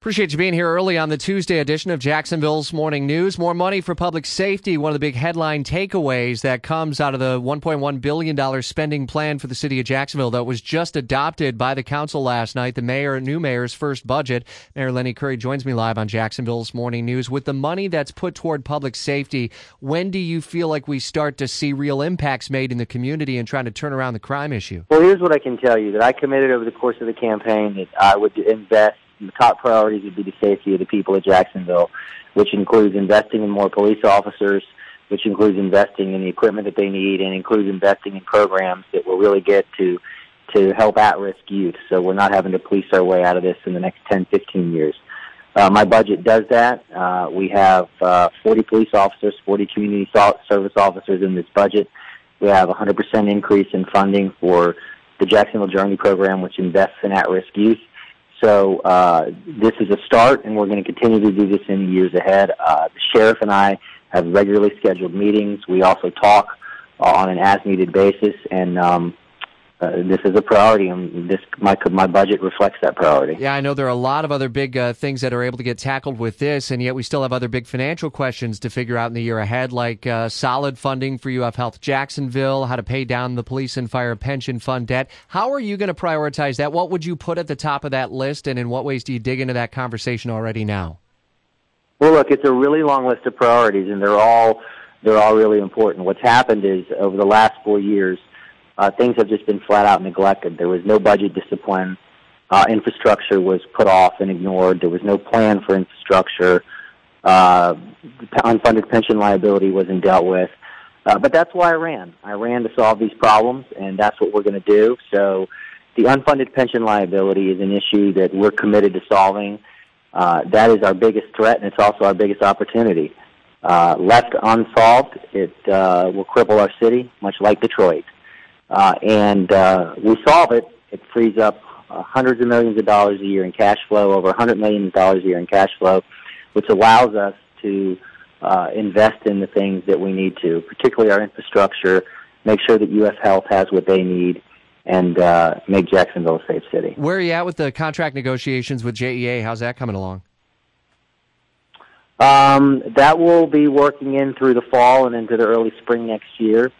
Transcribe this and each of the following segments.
Appreciate you being here early on the Tuesday edition of Jacksonville's Morning News. More money for public safety, one of the big headline takeaways that comes out of the $1.1 billion spending plan for the city of Jacksonville that was just adopted by the council last night, the mayor, new mayor's first budget. Mayor Lenny Curry joins me live on Jacksonville's Morning News. With the money that's put toward public safety, when do you feel like we start to see real impacts made in the community and trying to turn around the crime issue? Well, here's what I can tell you that I committed over the course of the campaign that I would invest the top priorities would be the safety of the people of Jacksonville, which includes investing in more police officers, which includes investing in the equipment that they need, and includes investing in programs that will really get to to help at-risk youth. So we're not having to police our way out of this in the next 10, 15 years. Uh, my budget does that. Uh, we have uh, 40 police officers, 40 community service officers in this budget. We have a 100% increase in funding for the Jacksonville Journey program, which invests in at-risk youth. So uh, this is a start, and we're going to continue to do this in the years ahead. Uh, the sheriff and I have regularly scheduled meetings. We also talk on an as-needed basis, and um, uh, this is a priority, and this my my budget reflects that priority. Yeah, I know there are a lot of other big uh, things that are able to get tackled with this, and yet we still have other big financial questions to figure out in the year ahead, like uh, solid funding for UF Health Jacksonville, how to pay down the police and fire pension fund debt. How are you going to prioritize that? What would you put at the top of that list, and in what ways do you dig into that conversation already now? Well, look, it's a really long list of priorities, and they're all they're all really important. What's happened is over the last four years uh, things have just been flat out neglected. There was no budget discipline. Uh, infrastructure was put off and ignored. There was no plan for infrastructure. Uh, unfunded pension liability wasn't dealt with. Uh, but that's why I ran. I ran to solve these problems, and that's what we're going to do. So the unfunded pension liability is an issue that we're committed to solving. Uh, that is our biggest threat, and it's also our biggest opportunity. Uh, left unsolved, it uh, will cripple our city, much like Detroit uh, and uh, we solve it, it frees up uh, hundreds of millions of dollars a year in cash flow, over $100 million a year in cash flow, which allows us to uh, invest in the things that we need to, particularly our infrastructure, make sure that UF Health has what they need, and uh, make Jacksonville a safe city. Where are you at with the contract negotiations with JEA? How's that coming along? Um, that will be working in through the fall and into the early spring next year.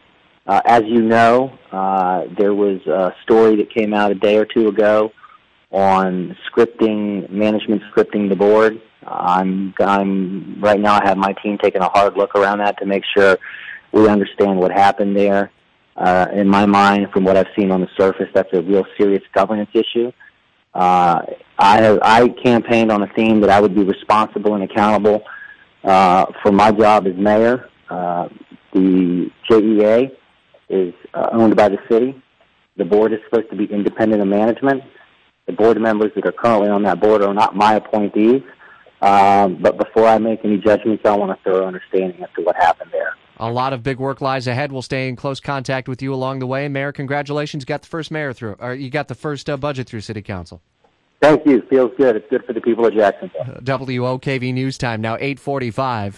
Uh, as you know, uh, there was a story that came out a day or two ago on scripting, management scripting the board. I'm, I'm right now. I have my team taking a hard look around that to make sure we understand what happened there. Uh, in my mind, from what I've seen on the surface, that's a real serious governance issue. Uh, I have I campaigned on a theme that I would be responsible and accountable uh, for my job as mayor. Uh, the JEA is uh, owned by the city. The board is supposed to be independent of management. The board members that are currently on that board are not my appointees. Um, but before I make any judgments, I want a thorough understanding as to what happened there. A lot of big work lies ahead. We'll stay in close contact with you along the way. Mayor, congratulations! You got the first mayor through, or you got the first uh, budget through City Council. Thank you. Feels good. It's good for the people of Jacksonville. WOKV News Time now eight forty-five.